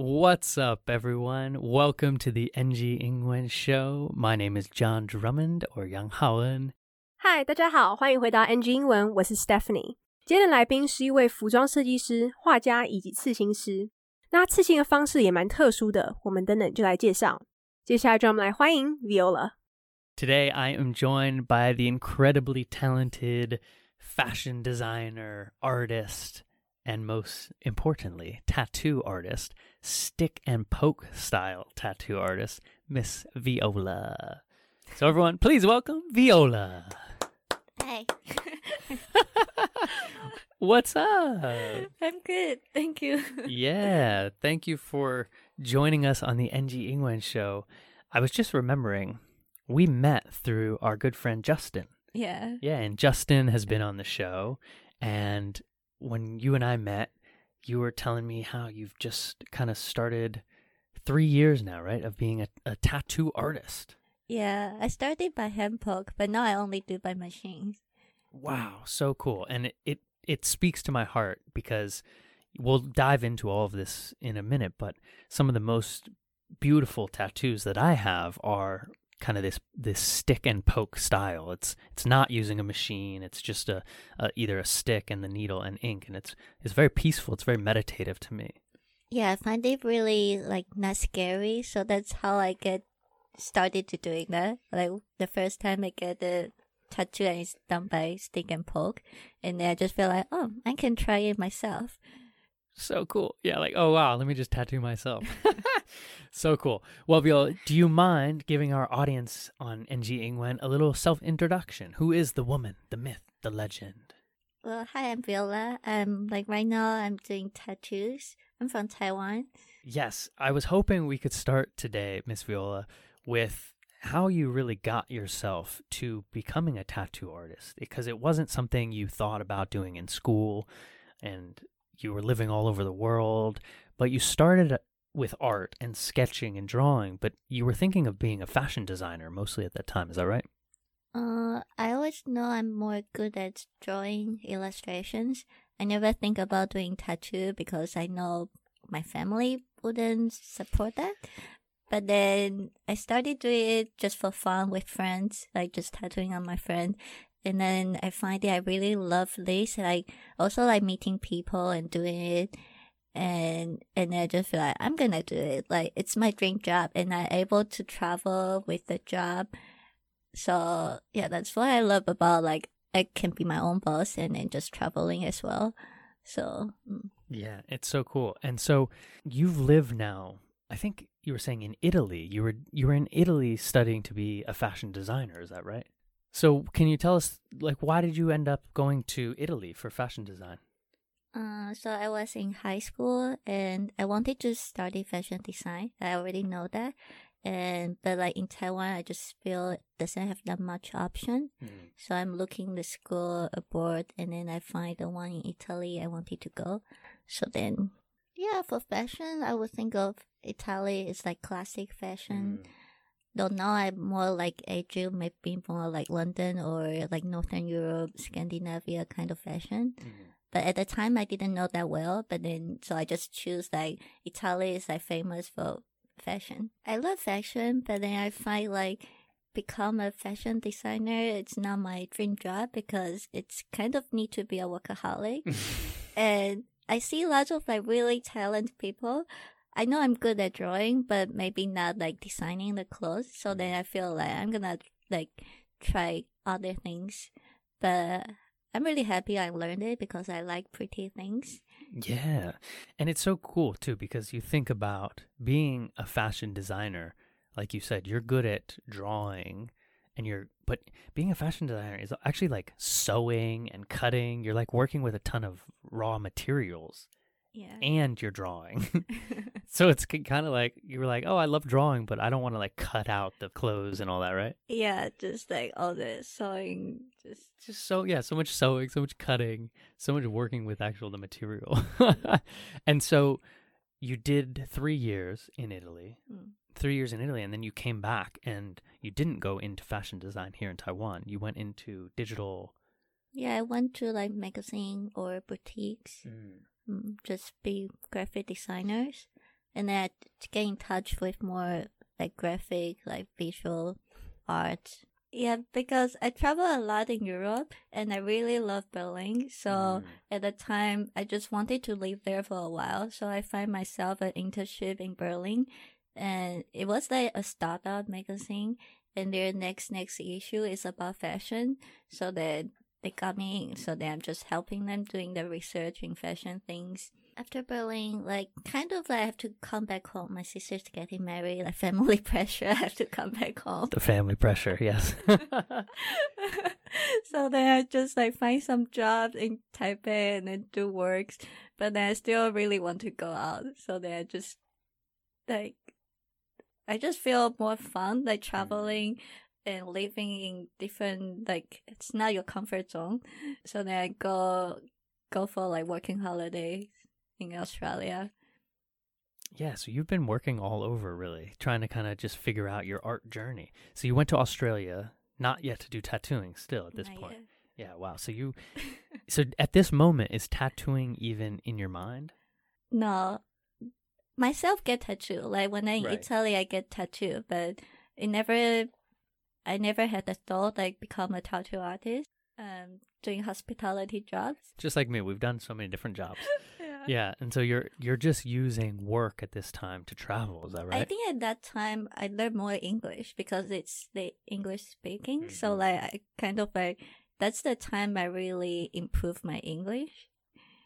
What's up, everyone? Welcome to the NG Ingwen Show. My name is John Drummond or Yang Haoen. 嗨，大家好，欢迎回到 NG 英文，我是 Stephanie。今天的来宾是一位服装设计师、画家以及刺青师。那他刺青的方式也蛮特殊的，我们等等就来介绍。接下来就让我们来欢迎 Viola。 Today I am joined by the incredibly talented fashion designer, artist, and most importantly, tattoo artist, stick and poke style tattoo artist, Miss Viola. So, everyone, please welcome Viola. Hey. What's up? I'm good. Thank you. yeah, thank you for joining us on the NG Ingwen show. I was just remembering we met through our good friend Justin. Yeah. Yeah, and Justin has been on the show. And when you and I met, you were telling me how you've just kind of started three years now, right, of being a, a tattoo artist. Yeah. I started by hand poke, but now I only do by machines. Wow, so cool. And it, it, it speaks to my heart because we'll dive into all of this in a minute, but some of the most beautiful tattoos that I have are kind of this this stick and poke style. It's it's not using a machine. It's just a, a either a stick and the needle and ink, and it's it's very peaceful. It's very meditative to me. Yeah, I find it really like not scary. So that's how I get started to doing that. Like the first time I get the tattoo and it's done by stick and poke, and then I just feel like, oh, I can try it myself. So cool. Yeah, like oh wow, let me just tattoo myself. so cool. Well, Viola, do you mind giving our audience on NG Ingwen a little self introduction? Who is the woman, the myth, the legend? Well, hi, I'm Viola. Um, like right now, I'm doing tattoos. I'm from Taiwan. Yes, I was hoping we could start today, Miss Viola, with how you really got yourself to becoming a tattoo artist because it wasn't something you thought about doing in school and you were living all over the world, but you started with art and sketching and drawing, but you were thinking of being a fashion designer mostly at that time, is that right? Uh, I always know I'm more good at drawing illustrations. I never think about doing tattoo because I know my family wouldn't support that. But then I started doing it just for fun with friends, like just tattooing on my friend. And then I find that I really love this. Like also like meeting people and doing it. And and I just feel like I'm gonna do it. Like it's my dream job and I'm able to travel with the job. So yeah, that's what I love about like I can be my own boss and then just traveling as well. So mm. Yeah, it's so cool. And so you've lived now, I think you were saying in Italy. You were you were in Italy studying to be a fashion designer, is that right? So can you tell us like why did you end up going to Italy for fashion design? Uh, so I was in high school and I wanted to study fashion design. I already know that. And, but like in Taiwan, I just feel it doesn't have that much option. So I'm looking the school abroad and then I find the one in Italy I wanted to go. So then, yeah, for fashion, I would think of Italy is like classic fashion. Though now I'm more like Asia, maybe more like London or like Northern Europe, Scandinavia kind of fashion. Mm-hmm. But at the time, I didn't know that well. But then, so I just choose like Italy is like famous for fashion. I love fashion, but then I find like become a fashion designer. It's not my dream job because it's kind of need to be a workaholic. and I see lots of like really talented people. I know I'm good at drawing, but maybe not like designing the clothes. So then mm. I feel like I'm gonna like try other things. But I'm really happy I learned it because I like pretty things. Yeah. And it's so cool too because you think about being a fashion designer, like you said, you're good at drawing and you're but being a fashion designer is actually like sewing and cutting. You're like working with a ton of raw materials Yeah. and you're drawing. so it's kind of like you were like, "Oh, I love drawing, but I don't want to like cut out the clothes and all that, right?" yeah, just like all the sewing, just just so yeah so much sewing so much cutting so much working with actual the material and so you did three years in italy Mm. three years in italy and then you came back and you didn't go into fashion design here in taiwan you went into digital yeah. I went to like magazine or boutiques, mm, just be graphic designers. and then to get in touch with more like graphic, like visual art. Yeah, because I travel a lot in Europe and I really love Berlin. So Mm. at the time, I just wanted to live there for a while. So I find myself an internship in Berlin and it was like a startup magazine and their next, next issue is about fashion. So that they got me in. So then I'm just helping them doing the research in fashion things. After Berlin, like kind of like I have to come back home. My sister's getting married, like family pressure. I have to come back home. The family pressure, yes. so then I just like find some jobs in Taipei and then do works. But then I still really want to go out. So then I just like I just feel more fun like mm. traveling and living in different like it's not your comfort zone. So then I go go for like working holidays in Australia. yeah, so you've been working all over really, trying to kind of just figure out your art journey. So you went to Australia, not yet to do tattooing still at this Not point. yet. Yeah, wow. So you so at this moment is tattooing even in your mind? No, myself get tattoo. Like when I in Right. Italy, I get tattoo, but it never. I never had the thought like become a tattoo artist. Um, doing hospitality jobs. Just like me, we've done so many different jobs. Yeah. Yeah, and so you're you're just using work at this time to travel, is that right? I think at that time I learned more English because it's the English speaking. So Mhm. like I kind of like that's the time I really improved my English.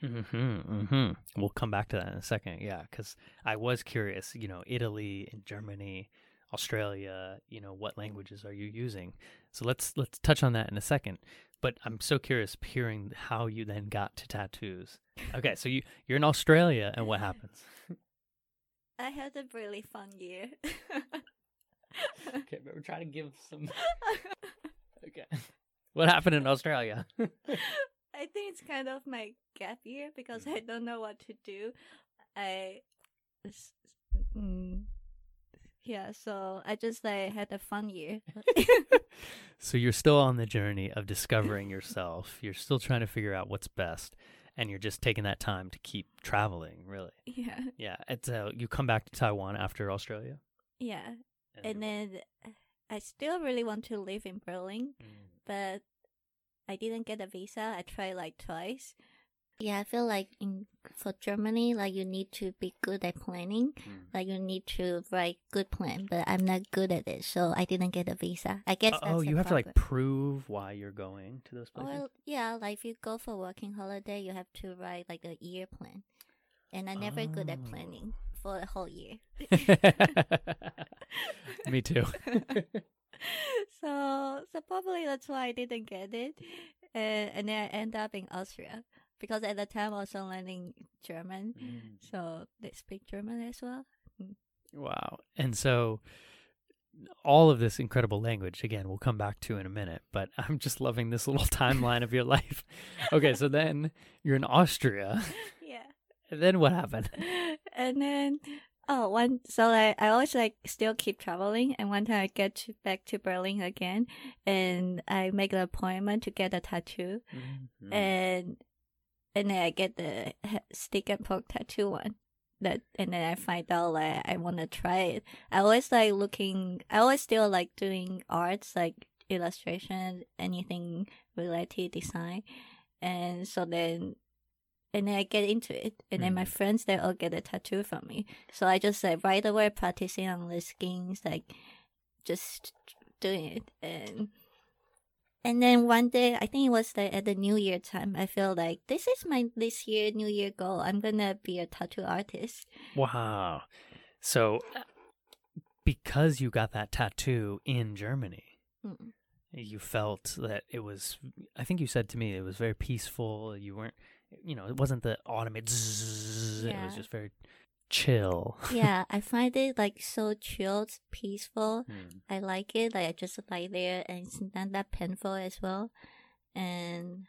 Mm-hmm, mm-hmm. We'll come back to that in a second. Yeah, because I was curious. You know, Italy and Germany, Australia. You know, what languages are you using? So let's let's touch on that in a second. But I'm so curious hearing how you then got to tattoos. Okay, so you you're in Australia, and what happens? I had a really fun year. Okay, but we're trying to give some. Okay, what happened in Australia? I think it's kind of my gap year because I don't know what to do. I mm, yeah, so I just like had a fun year. So you're still on the journey of discovering yourself. You're still trying to figure out what's best, and you're just taking that time to keep traveling. Really, yeah, yeah. It's uh, you come back to Taiwan after Australia, yeah, and then I still really want to live in Berlin, Mm. but I didn't get a visa. I tried like twice. Yeah, I feel like in for Germany, like you need to be good at planning. Mm. Like you need to write good plan, but I'm not good at it, so I didn't get a visa. I guess. oh, that's the you have to like prove why you're going to those places. Well, yeah, like if you go for working holiday, you have to write like a year plan, and I'm never good at Oh. planning for a whole year. Me too. so, so probably that's why I didn't get it, and and then I end up in Austria because at the time I was learning German, so they speak German as well. Wow. And so all of this incredible language, again, we'll come back to in a minute, but I'm just loving this little timeline of your life. Okay, so then you're in Austria. Yeah. And then what happened? and then oh one so like I always like still keep traveling and one time I get to, back to Berlin again and I make an appointment to get a tattoo Mm-hmm. and and then I get the stick and poke tattoo one. That and then I find out like I want to try it. I always like looking I always still like doing arts like illustration anything related design. And so then and then I get into it, and then my Mhm. friends they all get a tattoo from me. So I just like right away practicing on the skins, like just doing it, and and then one day I think it was like at the New Year time. I feel like this is my this year New Year goal. I'm gonna be a tattoo artist. Wow. So uh, because you got that tattoo in Germany, Mm. you felt that it was I think you said to me it was very peaceful. You weren't you know, it wasn't the automated zzz, it was just very chill. yeah, I find it like so chilled, peaceful. Hmm. I like it. Like I just lie there, and it's not that painful as well. And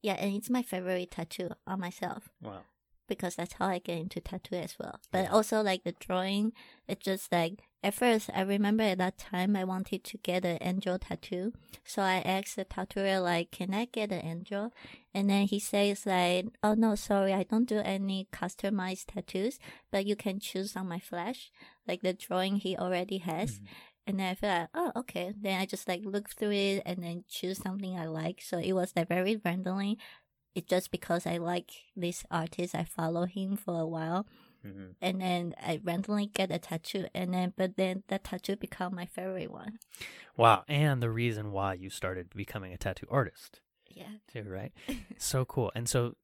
yeah, and it's my favorite tattoo on myself. Wow. Because that's how I get into tattoo as well. But also like the drawing, it's just like at first I remember at that time I wanted to get an angel tattoo. So I asked the tattooer like, can I get an angel? And then he says like, oh no, sorry, I don't do any customized tattoos, but you can choose on my flash, like the drawing he already has. Mhm. And then I feel like, oh, okay. Then I just like look through it and then choose something I like. So it was like very randomly. It's just because I like this artist, I follow him for a while, Mhm. and then I randomly get a tattoo, and then but then the tattoo become my favorite one. Wow. And the reason why you started becoming a tattoo artist, Yeah. too, right? so cool. And so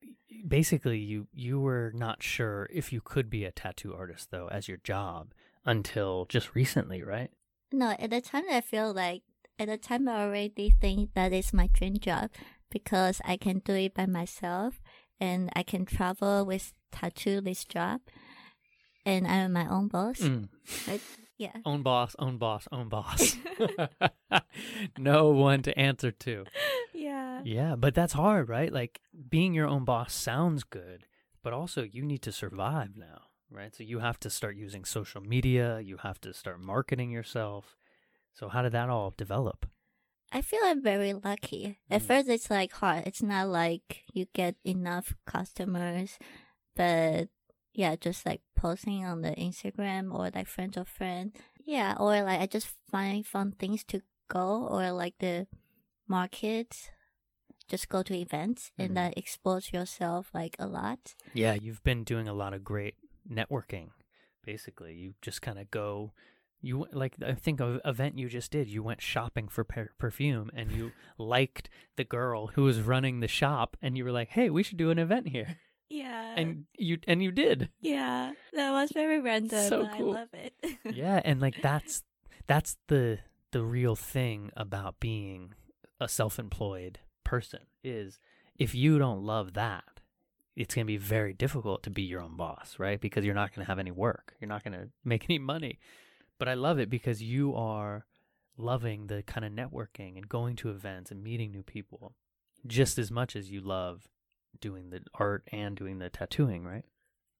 basically you you were not sure if you could be a tattoo artist though as your job until just recently, right? No, at the time I feel like at the time I already think that is my dream job because I can do it by myself and I can travel with tattoo this job and I'm my own boss. Mm. Right? Yeah. Own boss, own boss, own boss. no one to answer to. Yeah. Yeah, but that's hard, right? Like being your own boss sounds good, but also you need to survive now, right? So you have to start using social media, you have to start marketing yourself. So how did that all develop? I feel I'm very lucky. At Mm. first, it's like hard. It's not like you get enough customers, but yeah, just like posting on the Instagram or like friends of friend. Yeah, or like I just find fun things to go or like the market. Just go to events Mhm. and then expose yourself like a lot. Yeah, you've been doing a lot of great networking. Basically, you just kind of go you like I think of event you just did. You went shopping for per- perfume and you liked the girl who was running the shop and you were like, "Hey, we should do an event here." Yeah, And you and you did. yeah, that was very random. So but cool. I love it. yeah, and like that's that's the the real thing about being a self-employed person is if you don't love that, it's going to be very difficult to be your own boss, right? Because you're not going to have any work. You're not going to make any money. But I love it because you are loving the kind of networking and going to events and meeting new people just as much as you love doing the art and doing the tattooing, right?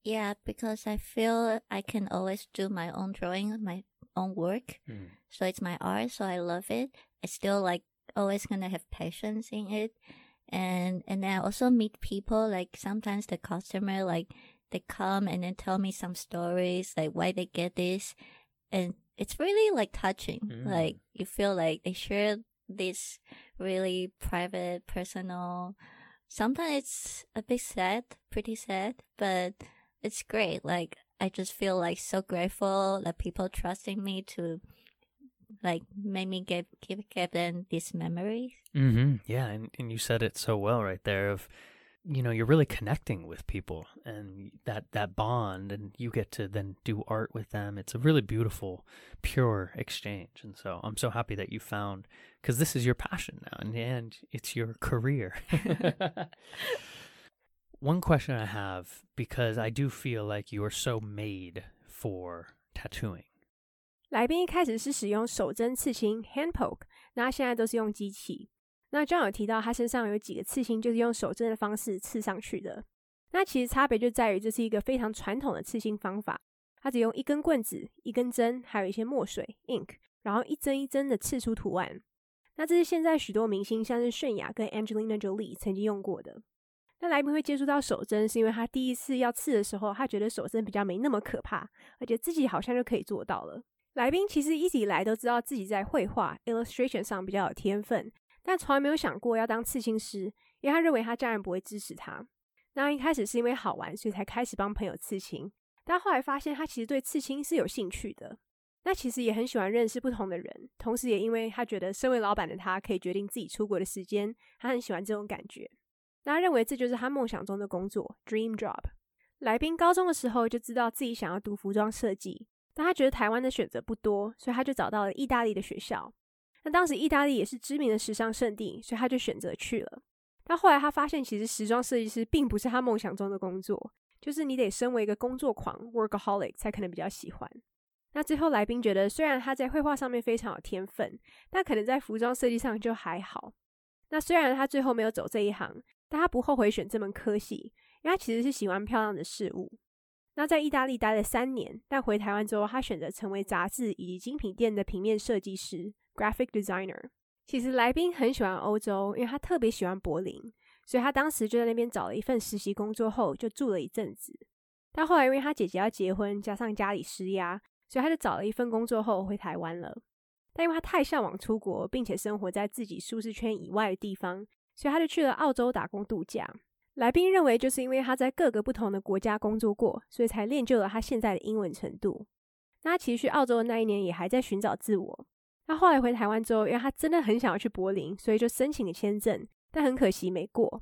Yeah, because I feel I can always do my own drawing, my own work. Mm. So it's my art, so I love it. I still like always gonna have patience in it. And and then I also meet people like sometimes the customer like they come and then tell me some stories like why they get this and it's really like touching. Mm. Like you feel like they share this really private, personal sometimes it's a bit sad, pretty sad, but it's great. Like I just feel like so grateful that people trusting me to like make me give give give them these memories. Mm-hmm. Yeah, and, and you said it so well right there. Of you know, you're really connecting with people, and that that bond, and you get to then do art with them. It's a really beautiful, pure exchange, and so I'm so happy that you found because this is your passion now, and and it's your career. One question I have because I do feel like you are so made for tattooing. 来宾一开始是使用手针刺青 hand poke，那他现在都是用机器。 那 John 有提到他身上有几个刺青就是用手针的方式刺上去的。那其实差别就在于这是一个非常传统的刺青方法，它只用一根棍子、一根针，还有一些墨水 ink，然后一针一针的刺出图案。那这是现在许多明星，像是泫雅跟 Angelina Jolie 曾经用过的。那来宾会接触到手针，是因为他第一次要刺的时候，他觉得手针比较没那么可怕，而且自己好像就可以做到了。来宾其实一直以来都知道自己在绘画 illustration 上比较有天分，但从来没有想过要当刺青师，因为他认为他家人不会支持他。那一开始是因为好玩，所以才开始帮朋友刺青，但后来发现他其实对刺青是有兴趣的。那其实也很喜欢认识不同的人，同时也因为他觉得身为老板的他可以决定自己出国的时间，他很喜欢这种感觉。那他认为这就是他梦想中的工作 dream job。来宾高中的时候就知道自己想要读服装设计，但他觉得台湾的选择不多，所以他就找到了意大利的学校。当时意大利也是知名的时尚圣地，所以他就选择去了。但后来他发现，其实时装设计师并不是他梦想中的工作，就是你得身为一个工作狂 （workaholic） 才可能比较喜欢。那最后来宾觉得，虽然他在绘画上面非常有天分，但可能在服装设计上就还好。那虽然他最后没有走这一行，但他不后悔选这门科系，因为他其实是喜欢漂亮的事物。那在意大利待了三年，但回台湾之后，他选择成为杂志以及精品店的平面设计师 （graphic designer）。其实来宾很喜欢欧洲，因为他特别喜欢柏林，所以他当时就在那边找了一份实习工作，后就住了一阵子。但后来因为他姐姐要结婚，加上家里施压，所以他就找了一份工作后回台湾了。但因为他太向往出国，并且生活在自己舒适圈以外的地方，所以他就去了澳洲打工度假。来宾认为，就是因为他在各个不同的国家工作过，所以才练就了他现在的英文程度。那他其实去澳洲的那一年，也还在寻找自我。那后来回台湾之后，因为他真的很想要去柏林，所以就申请了签证，但很可惜没过。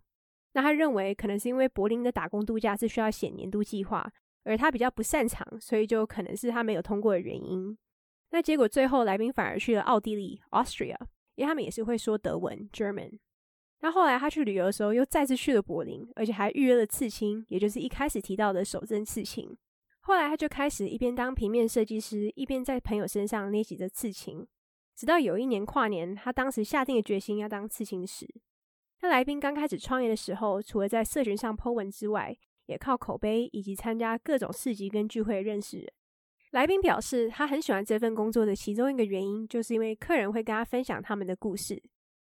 那他认为，可能是因为柏林的打工度假是需要写年度计划，而他比较不擅长，所以就可能是他没有通过的原因。那结果最后，来宾反而去了奥地利 （Austria），因为他们也是会说德文 （German）。那后来他去旅游的时候，又再次去了柏林，而且还预约了刺青，也就是一开始提到的手针刺青。后来他就开始一边当平面设计师，一边在朋友身上捏习着刺青。直到有一年跨年，他当时下定了决心要当刺青师。那来宾刚开始创业的时候，除了在社群上 po 文之外，也靠口碑以及参加各种市集跟聚会认识人。来宾表示，他很喜欢这份工作的其中一个原因，就是因为客人会跟他分享他们的故事。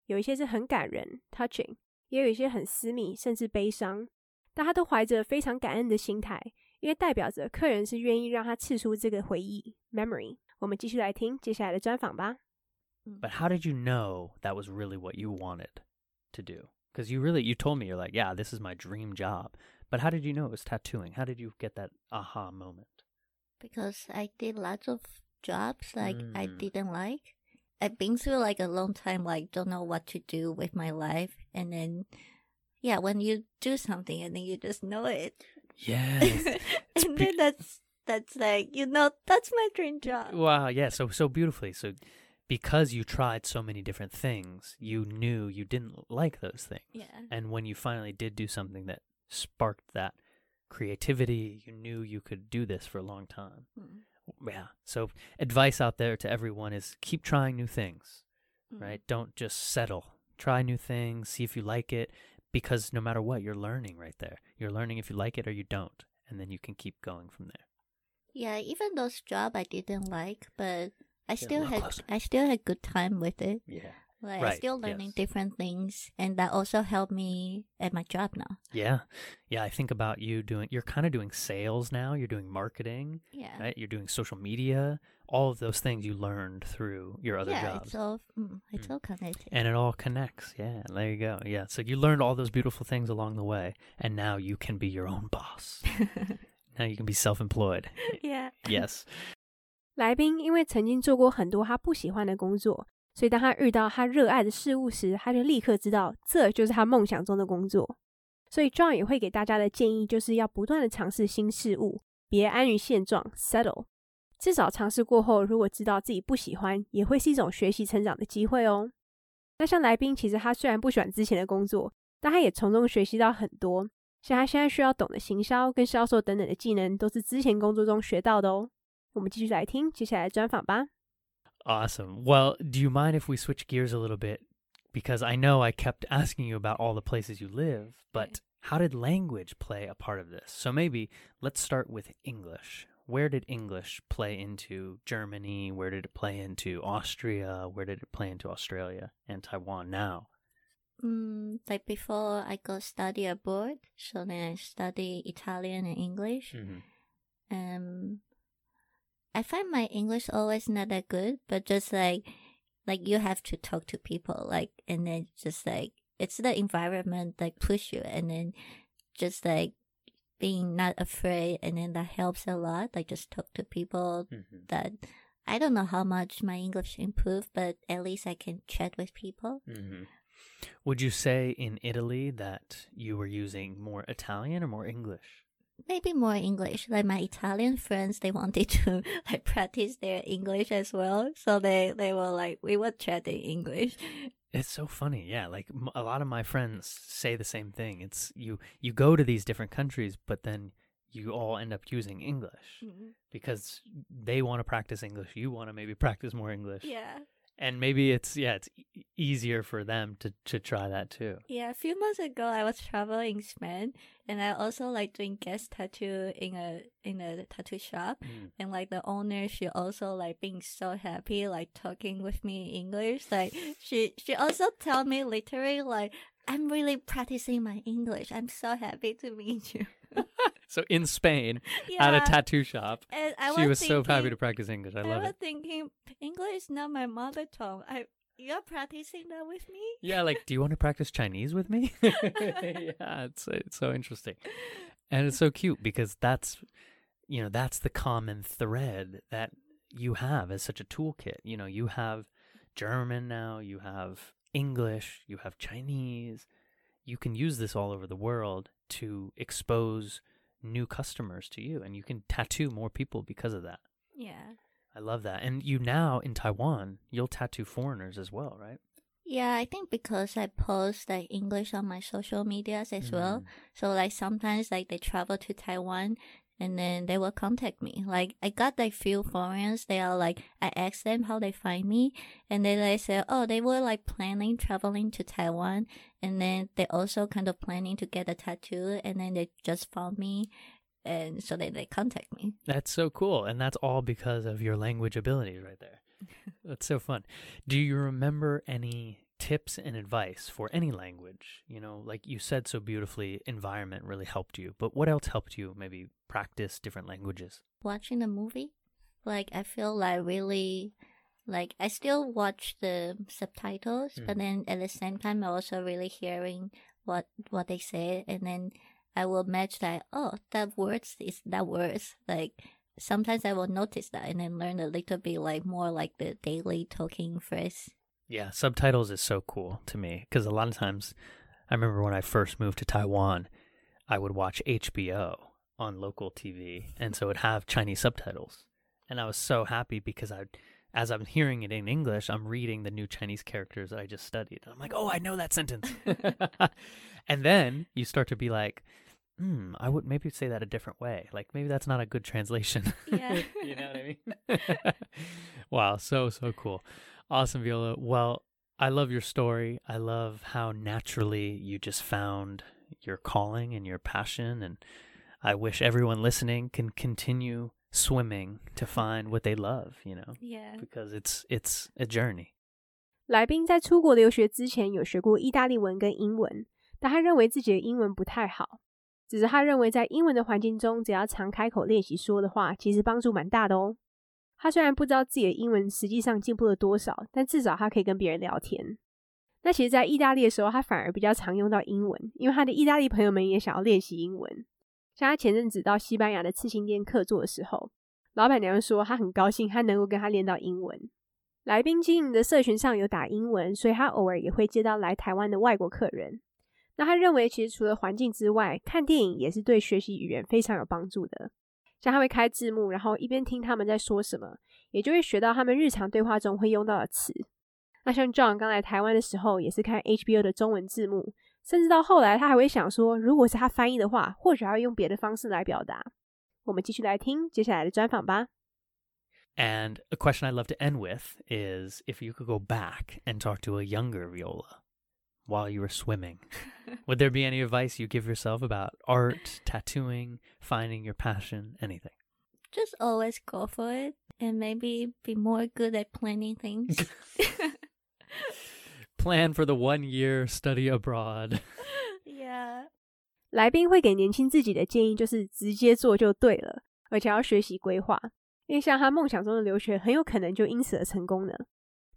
有一些是很感人 （touching），也有一些很私密，甚至悲伤。但他都怀着非常感恩的心态，因为代表着客人是愿意让他刺出这个回忆 （memory）。我们继续来听接下来的专访吧。But how did you know that was really what you wanted to do? Because you really you told me you're like, yeah, this is my dream job. But how did you know it was tattooing? How did you get that aha moment? Because I did lots of jobs like I Mm. didn't like. I've been through like a long time, like don't know what to do with my life, and then yeah, when you do something and then you just know it, Yes. and then that's that's like you know that's my dream job. wow, yeah, so so beautifully. So because you tried so many different things, you knew you didn't like those things. Yeah. And when you finally did do something that sparked that creativity, you knew you could do this for a long time. Mm. Yeah. So advice out there to everyone is keep trying new things, Mm. right? Don't just settle. Try new things, see if you like it because no matter what, you're learning right there. You're learning if you like it or you don't, and then you can keep going from there. Yeah, even those job I didn't like, but I still had closer. I still had good time with it. Yeah. Like Right, I'm still learning yes. different things, and that also helped me at my job now. Yeah. Yeah, I think about you doing you're kind of doing sales now, you're doing marketing, Yeah. right? You're doing social media, all of those things you learned through your other job. yeah, jobs. it's all mm, it's Mm. all connected. and it all connects. Yeah, there you go. Yeah. So you learned all those beautiful things along the way, and now you can be your own boss. now you can be self employed. yeah. yes. 来宾因为曾经做过很多他不喜欢的工作，所以当他遇到他热爱的事物时，他就立刻知道这就是他梦想中的工作。所以 John 也会给大家的建议就是要不断的尝试新事物，别安于现状 （settle）。至少尝试过后，如果知道自己不喜欢，也会是一种学习成长的机会哦。那像来宾，其实他虽然不喜欢之前的工作，但他也从中学习到很多。像他现在需要懂的行销跟销售等等的技能，都是之前工作中学到的哦。我们继续来听接下来的专访吧。 Awesome. Well, do you mind if we switch gears a little bit? Because I know I kept asking you about all the places you live, but how did language play a part of this? So maybe let's start with English. Where did English play into Germany? Where did it play into Austria? Where did it play into Australia and Taiwan now? Mm, like before I go study abroad, so then I study Italian and English. Mm-hmm. Um, I find my English always not that good, but just like, like you have to talk to people, like, and then just like it's the environment that push you, and then just like being not afraid, and then that helps a lot. Like just talk to people Mm-hmm. that I don't know how much my English improved, but at least I can chat with people. Mm-hmm. Would you say in Italy that you were using more Italian or more English? Maybe more English. Like my Italian friends, they wanted to like practice their English as well. So they, they were like, we were chatting English. It's so funny, yeah. Like m- a lot of my friends say the same thing. It's you you go to these different countries, but then you all end up using English mm-hmm. because they want to practice English. You want to maybe practice more English, Yeah. And maybe it's yeah, it's e- easier for them to to try that too. Yeah, a few months ago I was traveling in Spain and I also like doing guest tattoo in a in a tattoo shop Mm. and like the owner she also like being so happy like talking with me in English. Like she she also tell me literally like I'm really practicing my English. I'm so happy to meet you. So in Spain, yeah. at a tattoo shop, and I she was so happy to practice English. I I, love was it. thinking English is not my mother tongue. I you're practicing that with me? Yeah, like, do you want to practice Chinese with me? yeah, it's it's so interesting, and it's so cute because that's, you know, that's the common thread that you have as such a toolkit. You know, you have German now, you have English, you have Chinese. You can use this all over the world to expose new customers to you, and you can tattoo more people because of that. Yeah. I love that. And you now in Taiwan, you'll tattoo foreigners as well, right? Yeah, I think because I post like English on my social medias as well. Mm. So like sometimes like they travel to Taiwan and then they will contact me. Like I got like few foreigners, they are like I asked them how they find me and then they say, Oh, they were like planning traveling to Taiwan and then they also kind of planning to get a tattoo and then they just found me and so then they contact me. That's so cool. And that's all because of your language abilities right there. that's so fun. Do you remember any tips and advice for any language? You know, like you said so beautifully, environment really helped you. But what else helped you maybe practice different languages? watching the movie, like I feel like really like I still watch the subtitles, but Mhm. then at the same time I also really hearing what what they say, and then I will match that. Oh, that words is that words. Like sometimes I will notice that, and then learn a little bit like more like the daily talking phrase. Yeah, subtitles is so cool to me because a lot of times I remember when I first moved to Taiwan, I would watch HBO on local TV, and so it'd have Chinese subtitles. And I was so happy because I, as I'm hearing it in English, I'm reading the new Chinese characters that I just studied. I'm like, oh, I know that sentence. and then you start to be like, hmm, I would maybe say that a different way. Like maybe that's not a good translation. Yeah. you know what I mean? wow, so so cool. Awesome, Viola. Well, I love your story. I love how naturally you just found your calling and your passion. And I wish everyone listening can continue swimming to find what they love, you know, Yeah. because it's it's a journey. 来宾在出国留学之前有学过意大利文跟英文，但他认为自己的英文不太好。只是他认为在英文的环境中，只要常开口练习说的话，其实帮助蛮大的哦。他虽然不知道自己的英文实际上进步了多少，但至少他可以跟别人聊天。那其实，在意大利的时候，他反而比较常用到英文，因为他的意大利朋友们也想要练习英文。像他前阵子到西班牙的刺青店客座的时候，老板娘说他很高兴他能够跟他练到英文。来宾经营的社群上有打英文，所以他偶尔也会接到来台湾的外国客人。那他认为，其实除了环境之外，看电影也是对学习语言非常有帮助的。像他会开字幕，然后一边听他们在说什么，也就会学到他们日常对话中会用到的词。那像 John 刚来台湾的时候，也是看 HBO 的中文字幕，甚至到后来他还会想说，如果是他翻译的话，或许还会用别的方式来表达。我们继续来听接下来的专访吧。 And a question I love to end with is if you could go back and talk to a younger Viola while you were swimming, would there be any advice you give yourself about art, tattooing, finding your passion, anything? Just always go for it and maybe be more good at planning things. Plan for the one year study abroad. yeah. 来宾会给年轻自己的建议就是直接做就对了，而且要学习规划，因为像他梦想中的留学，很有可能就因此而成功呢。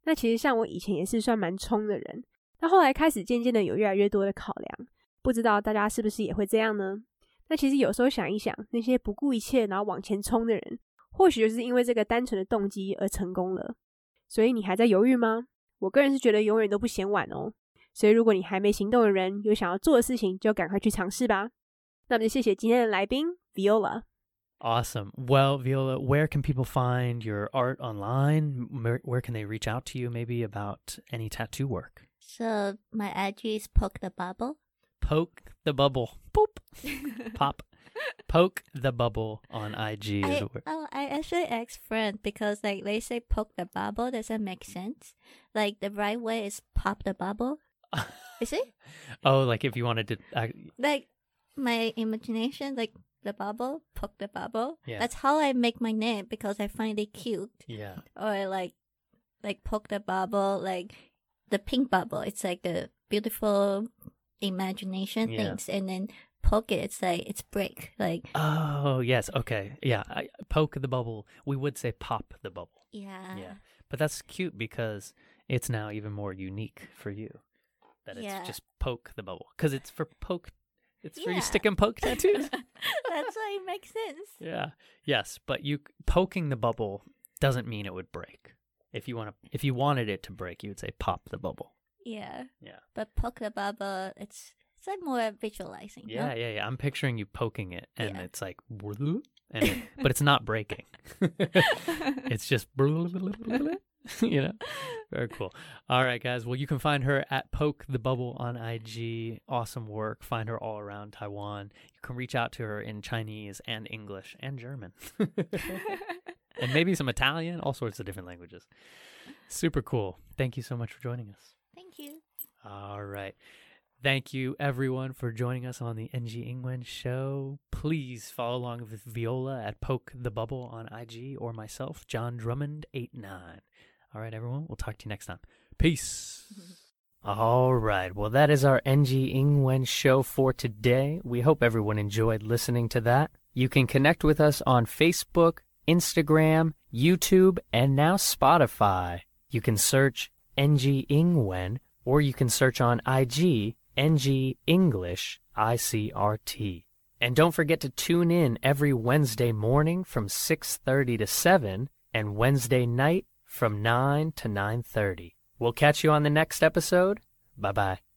那其实像我以前也是算蛮冲的人，但后来开始渐渐的有越来越多的考量，不知道大家是不是也会这样呢？那其实有时候想一想，那些不顾一切然后往前冲的人，或许就是因为这个单纯的动机而成功了。所以你还在犹豫吗？我个人是觉得永远都不嫌晚哦。所以，如果你还没行动的人，有想要做的事情，就赶快去尝试吧。那么，就谢谢今天的来宾 Viola。 Awesome. Well, Viola, where can people find your art online? Where, where can they reach out to you maybe about any tattoo work? So my IG is poke the bubble. Poke the bubble. Boop. Pop. Poke the bubble on IG I, oh, I actually asked friend because like they say poke the bubble doesn't make sense. Like the right way is pop the bubble. Is it? oh, like if you wanted to. Uh, Like my imagination, like the bubble, poke the bubble. Yeah. That's how I make my name because I find it cute. yeah. Or like like poke the bubble, like the pink bubble. It's like a beautiful imagination Yeah. things, and then poke it. It's like it's break. Like Oh, yes. Okay. Yeah. I, poke the bubble. We would say pop the bubble. yeah, Yeah. But that's cute because it's now even more unique for you. That it's Yeah. just poke the bubble. Because it's for poke. It's for Yeah. you stick and poke tattoos. That's why it makes sense. yeah. Yes. But you poking the bubble doesn't mean it would break. If you want to, if you wanted it to break, you would say pop the bubble. Yeah, Yeah. but poke the bubble, it's it's like more visualizing. no? Yeah, yeah, yeah. I'm picturing you poking it, and Yeah. it's like, and it, but it's not breaking. it's just, you know, very cool. All right, guys. Well, you can find her at Poke the Bubble on IG. Awesome work. Find her all around Taiwan. You can reach out to her in Chinese and English and German, and maybe some Italian, all sorts of different languages. Super cool. Thank you so much for joining us. Thank you. All right. Thank you, everyone, for joining us on the NG Ingwen show. Please follow along with Viola at Poke the Bubble on IG or myself, John Drummond89. All right, everyone. We'll talk to you next time. Peace. All right. Well, that is our NG Ingwen show for today. We hope everyone enjoyed listening to that. You can connect with us on Facebook, Instagram, YouTube, and now Spotify. You can search NG Ingwen or you can search on IG NG English ICRT. And don't forget to tune in every Wednesday morning from 6:30 to 7 and Wednesday night from 9 to 9:30. We'll catch you on the next episode. Bye-bye.